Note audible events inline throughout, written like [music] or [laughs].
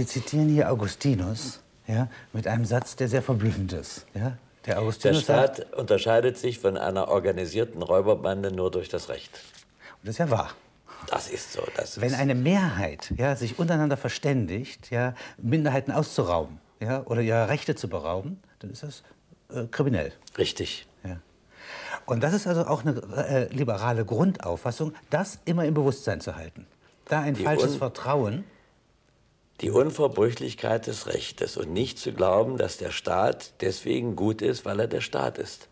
Sie zitieren hier Augustinus ja, mit einem Satz, der sehr verblüffend ist. Ja? Der, Augustinus der Staat sagt, unterscheidet sich von einer organisierten Räuberbande nur durch das Recht. Und das ist ja wahr. Das ist so. Das Wenn eine Mehrheit ja, sich untereinander verständigt, ja, Minderheiten auszurauben ja, oder ihre Rechte zu berauben, dann ist das äh, kriminell. Richtig. Ja. Und das ist also auch eine äh, liberale Grundauffassung, das immer im Bewusstsein zu halten. Da ein Die falsches Vertrauen die Unverbrüchlichkeit des Rechtes und nicht zu glauben, dass der Staat deswegen gut ist, weil er der Staat ist.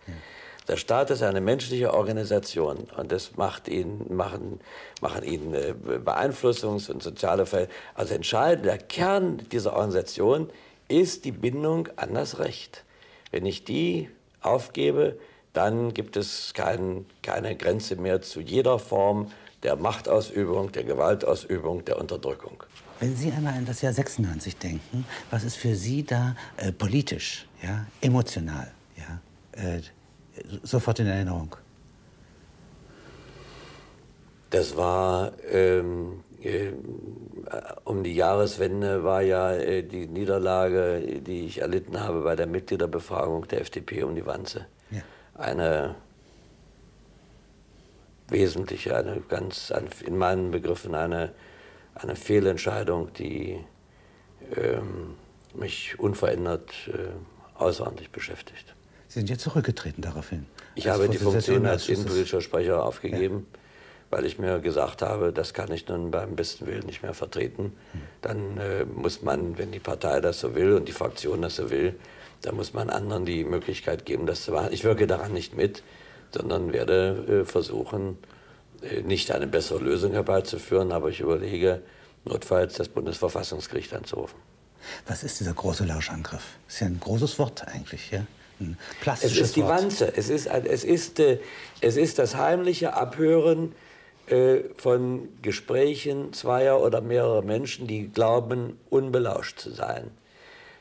Der Staat ist eine menschliche Organisation und das macht ihn, machen, machen ihn äh, Beeinflussungs- und soziale Fälle. Also entscheidend, der Kern dieser Organisation ist die Bindung an das Recht. Wenn ich die aufgebe, dann gibt es kein, keine Grenze mehr zu jeder Form der Machtausübung, der Gewaltausübung, der Unterdrückung. Wenn Sie einmal an das Jahr 96 denken, was ist für Sie da äh, politisch, ja, emotional, ja, äh, sofort in Erinnerung? Das war ähm, äh, um die Jahreswende war ja äh, die Niederlage, die ich erlitten habe bei der Mitgliederbefragung der FDP um die Wanze. Ja. Eine wesentliche, eine ganz in meinen Begriffen eine eine Fehlentscheidung, die ähm, mich unverändert äh, außerordentlich beschäftigt. Sie sind jetzt zurückgetreten daraufhin. Ich habe die Funktion als innenpolitischer Sprecher aufgegeben, ja. weil ich mir gesagt habe, das kann ich nun beim besten Willen nicht mehr vertreten. Hm. Dann äh, muss man, wenn die Partei das so will und die Fraktion das so will, dann muss man anderen die Möglichkeit geben, das zu machen. Ich wirke daran nicht mit, sondern werde äh, versuchen, äh, nicht eine bessere Lösung herbeizuführen, aber ich überlege, notfalls das Bundesverfassungsgericht anzurufen. Was ist dieser große Lauschangriff? Das ist ja ein großes Wort eigentlich, ja? Ein plastisches es ist die Wort. Wanze. Es ist, es, ist, äh, es ist das heimliche Abhören von Gesprächen zweier oder mehrerer Menschen, die glauben, unbelauscht zu sein.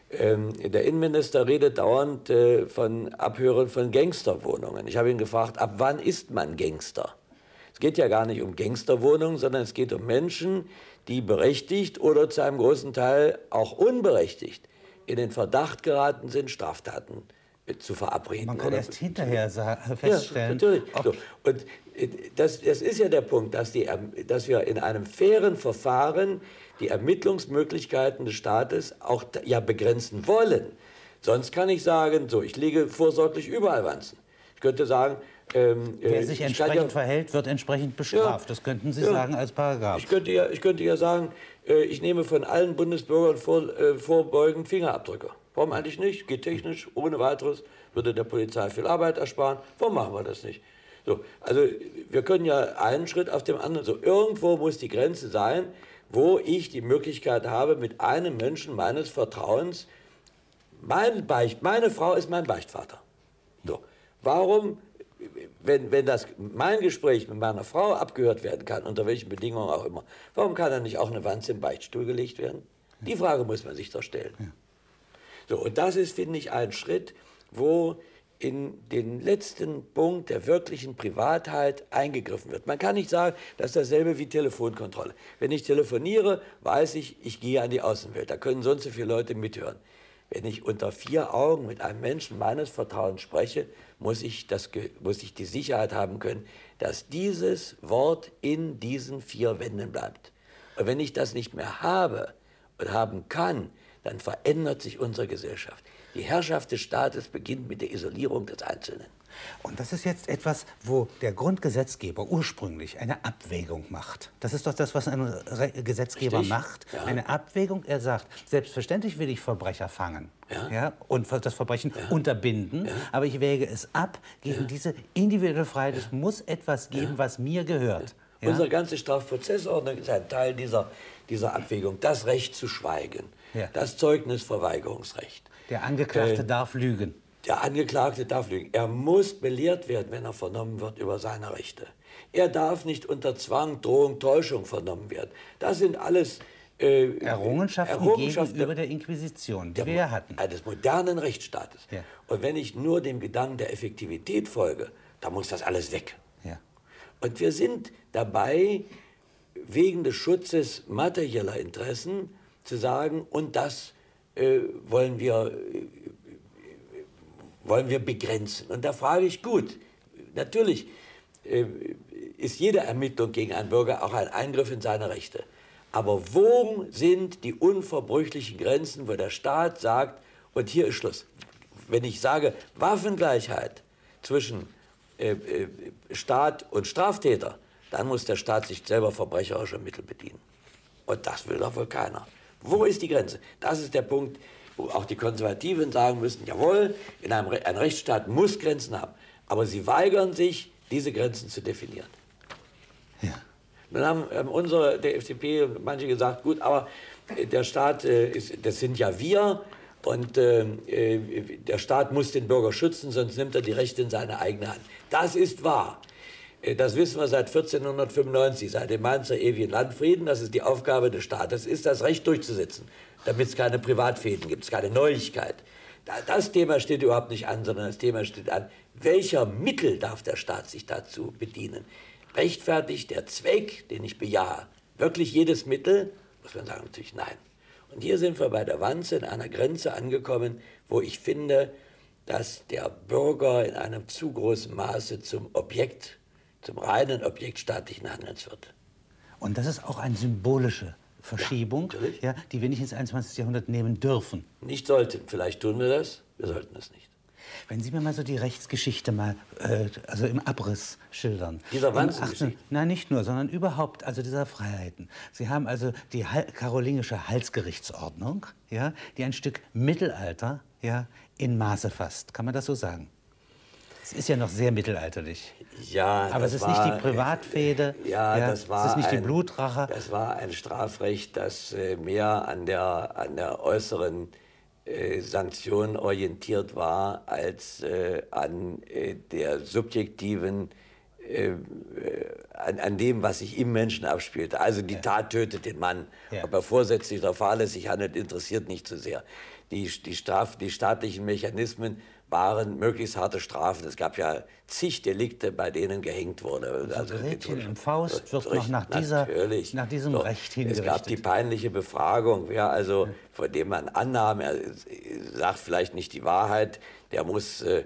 Ähm, der Innenminister redet dauernd von Abhören von Gangsterwohnungen. Ich habe ihn gefragt, ab wann ist man Gangster? Es geht ja gar nicht um Gangsterwohnungen, sondern es geht um Menschen, die berechtigt oder zu einem großen Teil auch unberechtigt in den Verdacht geraten sind, Straftaten zu verabreden. Man kann erst hinterher feststellen. Ja, natürlich. So. Und äh, das, das ist ja der Punkt, dass, die, dass wir in einem fairen Verfahren die Ermittlungsmöglichkeiten des Staates auch ja begrenzen wollen. Sonst kann ich sagen, so, ich lege vorsorglich überall Wanzen. Ich könnte sagen, ähm, Wer äh, sich entsprechend ja, verhält, wird entsprechend bestraft. Ja, das könnten Sie ja, sagen als Paragraph. Ich könnte ja, ich könnte ja sagen, äh, ich nehme von allen Bundesbürgern vor, äh, vorbeugend Fingerabdrücke. Warum eigentlich nicht? Geht technisch, ohne weiteres, würde der Polizei viel Arbeit ersparen. Warum machen wir das nicht? So, also wir können ja einen Schritt auf dem anderen. So, irgendwo muss die Grenze sein, wo ich die Möglichkeit habe, mit einem Menschen meines Vertrauens, mein Beicht, meine Frau ist mein Beichtvater. So, warum wenn, wenn das mein Gespräch mit meiner Frau abgehört werden kann, unter welchen Bedingungen auch immer, warum kann dann nicht auch eine Wanze im Beichtstuhl gelegt werden? Die Frage muss man sich doch stellen. Ja. So, und das ist, finde ich, ein Schritt, wo in den letzten Punkt der wirklichen Privatheit eingegriffen wird. Man kann nicht sagen, das ist dasselbe wie Telefonkontrolle. Wenn ich telefoniere, weiß ich, ich gehe an die Außenwelt. Da können sonst so viele Leute mithören. Wenn ich unter vier Augen mit einem Menschen meines Vertrauens spreche, muss ich, das, muss ich die Sicherheit haben können, dass dieses Wort in diesen vier Wänden bleibt. Und wenn ich das nicht mehr habe und haben kann, dann verändert sich unsere Gesellschaft. Die Herrschaft des Staates beginnt mit der Isolierung des Einzelnen. Und das ist jetzt etwas, wo der Grundgesetzgeber ursprünglich eine Abwägung macht. Das ist doch das, was ein Re Gesetzgeber Richtig? macht. Ja. Eine Abwägung. Er sagt, selbstverständlich will ich Verbrecher fangen ja. ja und das Verbrechen ja. unterbinden, aber ich wäge es ab gegen diese individuelle Freiheit. Es muss etwas geben, was mir gehört. Unsere ganze Strafprozessordnung ist ein Teil dieser, dieser Abwägung. Das Recht zu schweigen, das Zeugnisverweigerungsrecht. Der Angeklagte äh, darf lügen. Der Angeklagte darf lügen. Er muss belehrt werden, wenn er vernommen wird über seine Rechte. Er darf nicht unter Zwang, Drohung, Täuschung vernommen werden. Das sind alles äh, Errungenschaften, Errungenschaften gegenüber der Inquisition, die der, wir ja hatten. Des modernen Rechtsstaates. Ja. Und wenn ich nur dem Gedanken der Effektivität folge, dann muss das alles weg. Ja. Und wir sind dabei, wegen des Schutzes materieller Interessen zu sagen, und das äh, wollen, wir, äh, wollen wir begrenzen. Und da frage ich, gut, natürlich äh, ist jede Ermittlung gegen einen Bürger auch ein Eingriff in seine Rechte. Aber wo sind die unverbrüchlichen Grenzen, wo der Staat sagt, und hier ist Schluss. Wenn ich sage Waffengleichheit zwischen äh, äh, Staat und Straftäter, dann muss der Staat sich selber verbrecherischer Mittel bedienen. Und das will doch wohl keiner. Wo ist die Grenze? Das ist der Punkt, wo auch die Konservativen sagen müssen, jawohl, in einem Re ein Rechtsstaat muss Grenzen haben. Aber sie weigern sich, diese Grenzen zu definieren. Ja. Dann haben ähm, unsere, der FDP, manche gesagt, gut, aber äh, der Staat, äh, ist, das sind ja wir und äh, äh, der Staat muss den Bürger schützen, sonst nimmt er die Rechte in seine eigene Hand. Das ist wahr. Äh, das wissen wir seit 1495, seit dem Mainzer ewigen Landfrieden. Das ist die Aufgabe des Staates, ist das Recht durchzusetzen, damit es keine Privatfäden gibt, es keine Neuigkeit. Das Thema steht überhaupt nicht an, sondern das Thema steht an, welcher Mittel darf der Staat sich dazu bedienen? Rechtfertigt der Zweck, den ich bejahe, wirklich jedes Mittel? Muss man sagen, natürlich nein. Und hier sind wir bei der Wanze in einer Grenze angekommen, wo ich finde, dass der Bürger in einem zu großen Maße zum Objekt, zum reinen Objekt staatlichen Handelns wird. Und das ist auch eine symbolische Verschiebung, ja, ja, die wir nicht ins 21. Jahrhundert nehmen dürfen. Nicht sollten. Vielleicht tun wir das, wir sollten es nicht. Wenn Sie mir mal so die Rechtsgeschichte mal, äh, also im Abriss schildern. Dieser Wahnsinn. Nein, nicht nur, sondern überhaupt, also dieser Freiheiten. Sie haben also die karolingische Halsgerichtsordnung, ja, die ein Stück Mittelalter ja, in Maße fasst. Kann man das so sagen? Es ist ja noch sehr mittelalterlich. Ja, aber es ist war, nicht die Privatfehde. Ja, ja, das war. Es ist nicht ein, die Blutrache. Das war ein Strafrecht, das äh, mehr an der, an der äußeren äh, Sanktion orientiert war als äh, an äh, der subjektiven, äh, an, an, dem, was sich im Menschen abspielte. Also die ja. Tat tötet den Mann. Ja. Ob er vorsätzlich oder fahrlässig handelt, interessiert nicht so sehr. Die, die, Straf, die staatlichen Mechanismen waren möglichst harte Strafen. Es gab ja zig Delikte, bei denen gehängt wurde. Also, Gretchen im Faust wird noch nach, dieser, nach diesem so, Recht hingerichtet. Es gab die peinliche Befragung, wer also, von dem man annahm, er sagt vielleicht nicht die Wahrheit, der muss äh,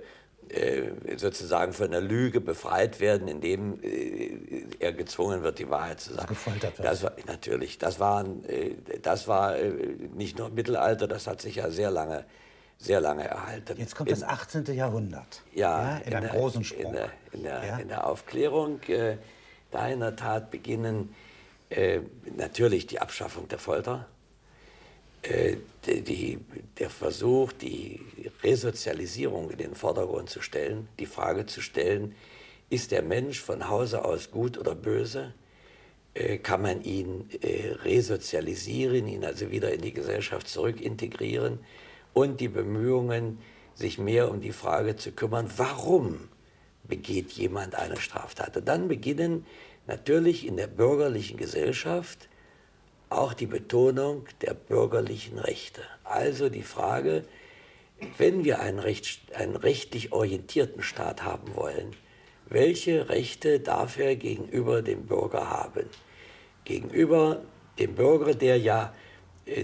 äh, sozusagen von der Lüge befreit werden, indem äh, er gezwungen wird, die Wahrheit zu sagen. Gefoltert wird. Das war, natürlich, das war, äh, das war äh, nicht nur Mittelalter, das hat sich ja sehr lange sehr lange erhalten. Jetzt kommt in, das 18. Jahrhundert. Ja, ja in, in einem der, großen Sprung. In der, in der, ja? in der Aufklärung, äh, da in der Tat beginnen äh, natürlich die Abschaffung der Folter, äh, die, die, der Versuch, die Resozialisierung in den Vordergrund zu stellen, die Frage zu stellen, ist der Mensch von Hause aus gut oder böse? Äh, kann man ihn äh, resozialisieren, ihn also wieder in die Gesellschaft zurückintegrieren? Und die Bemühungen, sich mehr um die Frage zu kümmern, warum begeht jemand eine Straftat. Und dann beginnen natürlich in der bürgerlichen Gesellschaft auch die Betonung der bürgerlichen Rechte. Also die Frage, wenn wir einen, recht, einen rechtlich orientierten Staat haben wollen, welche Rechte darf er gegenüber dem Bürger haben? Gegenüber dem Bürger, der ja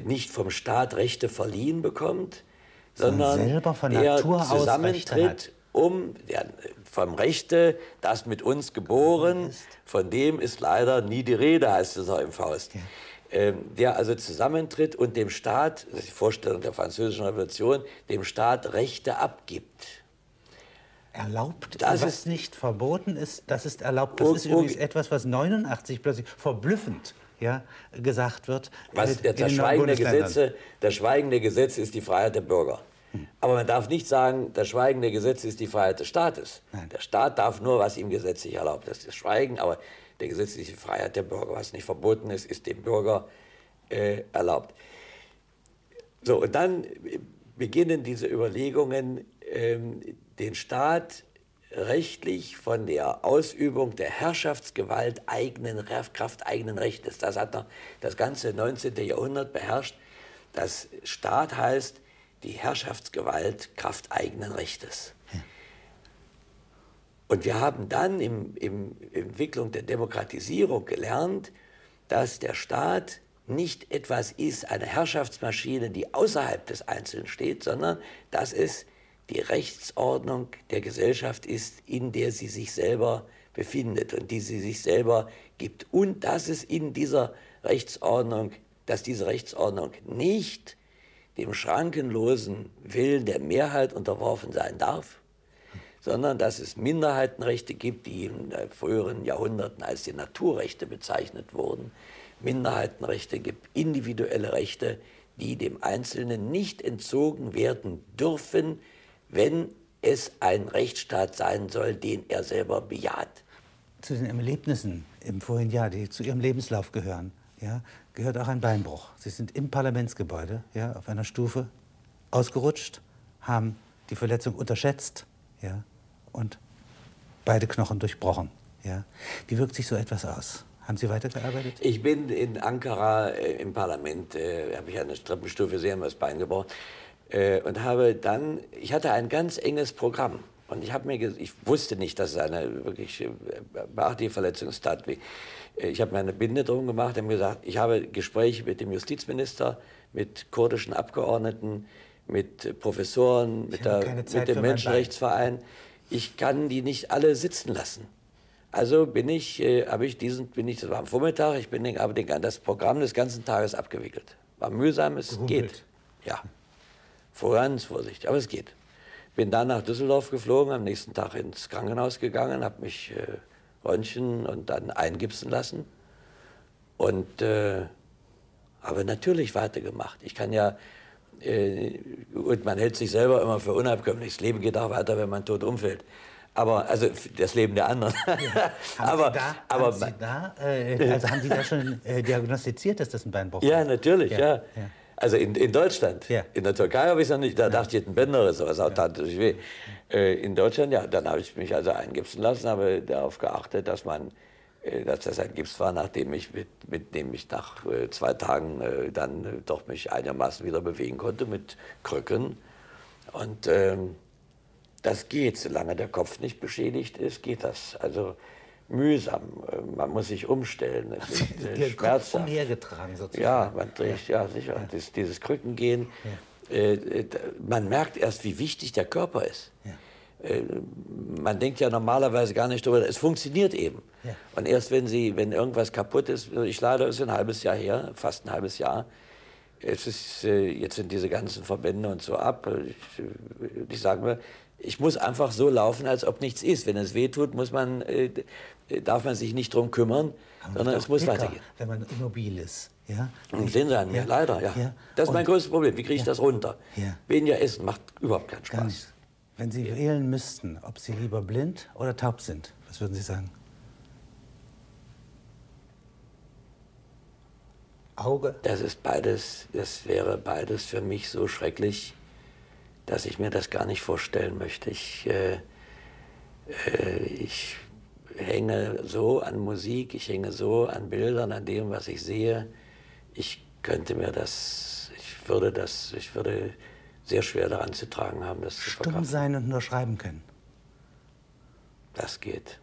nicht vom Staat Rechte verliehen bekommt, sondern selber von Natur der zusammentritt, um ja, vom Rechte, das mit uns geboren, von dem ist leider nie die Rede, heißt es auch im Faust. Ja. Ähm, der also zusammentritt und dem Staat, das ist die Vorstellung der Französischen Revolution, dem Staat Rechte abgibt. Erlaubt, das was ist, nicht verboten ist, das ist erlaubt. Das ist übrigens etwas, was 89 plötzlich verblüffend ja, gesagt wird. Was, der, das, Schweigen der, Gesetze, das Schweigen der Gesetze ist die Freiheit der Bürger. Hm. Aber man darf nicht sagen, das Schweigen der Gesetze ist die Freiheit des Staates. Nein. Der Staat darf nur, was ihm gesetzlich erlaubt ist, das Schweigen, aber der gesetzliche Freiheit der Bürger, was nicht verboten ist, ist dem Bürger äh, erlaubt. So, und dann beginnen diese Überlegungen, ähm, den Staat rechtlich von der Ausübung der Herrschaftsgewalt eigenen Kraft eigenen Rechtes. Das hat noch das ganze 19. Jahrhundert beherrscht. Das Staat heißt die Herrschaftsgewalt Kraft eigenen Rechtes. Und wir haben dann im, im Entwicklung der Demokratisierung gelernt, dass der Staat nicht etwas ist, eine Herrschaftsmaschine, die außerhalb des Einzelnen steht, sondern dass es die Rechtsordnung der Gesellschaft ist, in der sie sich selber befindet und die sie sich selber gibt. Und dass es in dieser Rechtsordnung, dass diese Rechtsordnung nicht dem schrankenlosen Willen der Mehrheit unterworfen sein darf, sondern dass es Minderheitenrechte gibt, die in früheren Jahrhunderten als die Naturrechte bezeichnet wurden. Minderheitenrechte gibt individuelle Rechte, die dem Einzelnen nicht entzogen werden dürfen, wenn es ein Rechtsstaat sein soll, den er selber bejaht. Zu den Erlebnissen im vorigen Jahr, die zu Ihrem Lebenslauf gehören, ja, gehört auch ein Beinbruch. Sie sind im Parlamentsgebäude ja, auf einer Stufe ausgerutscht, haben die Verletzung unterschätzt ja, und beide Knochen durchbrochen. Ja. Wie wirkt sich so etwas aus? Haben Sie weitergearbeitet? Ich bin in Ankara äh, im Parlament, äh, habe ich eine Treppenstufe sehr das Bein gebrochen äh, und habe dann, ich hatte ein ganz enges Programm. Und ich habe mir, ich wusste nicht, dass es eine wirklich äh, beachtliche Verletzung ist. Äh, ich habe mir eine Binde drum gemacht, habe gesagt, ich habe Gespräche mit dem Justizminister, mit kurdischen Abgeordneten, mit Professoren, mit, der, mit dem Menschenrechtsverein. Ich kann die nicht alle sitzen lassen. Also bin ich, äh, habe ich diesen, bin ich, das war am Vormittag, ich bin, habe den, das Programm des ganzen Tages abgewickelt. War mühsam, es Gehummelt. geht. Ja, ganz vorsichtig, aber es geht. Bin dann nach Düsseldorf geflogen, am nächsten Tag ins Krankenhaus gegangen, habe mich äh, röntgen und dann eingipsen lassen. Und äh, habe natürlich weitergemacht. Ich kann ja, äh, und man hält sich selber immer für unabkömmlich. Das Leben geht auch weiter, wenn man tot umfällt. Aber also das Leben der anderen. Ja. [laughs] aber, da, aber haben Sie da, äh, also haben Sie da schon äh, diagnostiziert, dass das ein Beinbruch ist? Ja, natürlich, ja. ja. ja. Also in, in Deutschland. Ja. In der Türkei habe ich es noch nicht. Da ja. dachte ich, ein Bänder oder sowas. Auch tat natürlich weh. Äh, in Deutschland, ja, dann habe ich mich also eingipsen lassen, habe darauf geachtet, dass man äh, dass das ein Gips war, nachdem ich mit, mit dem ich nach äh, zwei Tagen äh, dann äh, doch mich einigermaßen wieder bewegen konnte mit Krücken. Und ähm, das geht, solange der Kopf nicht beschädigt ist, geht das. Also mühsam. Man muss sich umstellen. Es ist äh, schmerzhaft. umhergetragen sozusagen. Ja, man trägt, ja, ja sicher. Ja. Das, dieses Krückengehen. Ja. Äh, man merkt erst, wie wichtig der Körper ist. Äh, man denkt ja normalerweise gar nicht darüber, es funktioniert eben. Und erst wenn, sie, wenn irgendwas kaputt ist, ich leider ist ein halbes Jahr her, fast ein halbes Jahr, es ist, äh, jetzt sind diese ganzen Verbände und so ab. Ich, ich sage mir, ich muss einfach so laufen, als ob nichts ist. Wenn es weh tut, muss man, äh, darf man sich nicht drum kümmern, Aber sondern es muss dicker, weitergehen. Wenn man immobil ist. Ja? Und an mir, ja. leider, ja. ja. Das ist mein größtes Problem. Wie kriege ich ja. das runter? Ja. Weniger essen macht überhaupt keinen Spaß. Nicht. Wenn Sie wählen müssten, ob Sie lieber blind oder taub sind, was würden Sie sagen? Auge? Das ist beides, das wäre beides für mich so schrecklich dass ich mir das gar nicht vorstellen möchte. Ich, äh, äh, ich hänge so an Musik, ich hänge so an Bildern, an dem, was ich sehe. Ich könnte mir das, ich würde das, ich würde sehr schwer daran zu tragen haben, das Stumm zu sein und nur schreiben können. Das geht.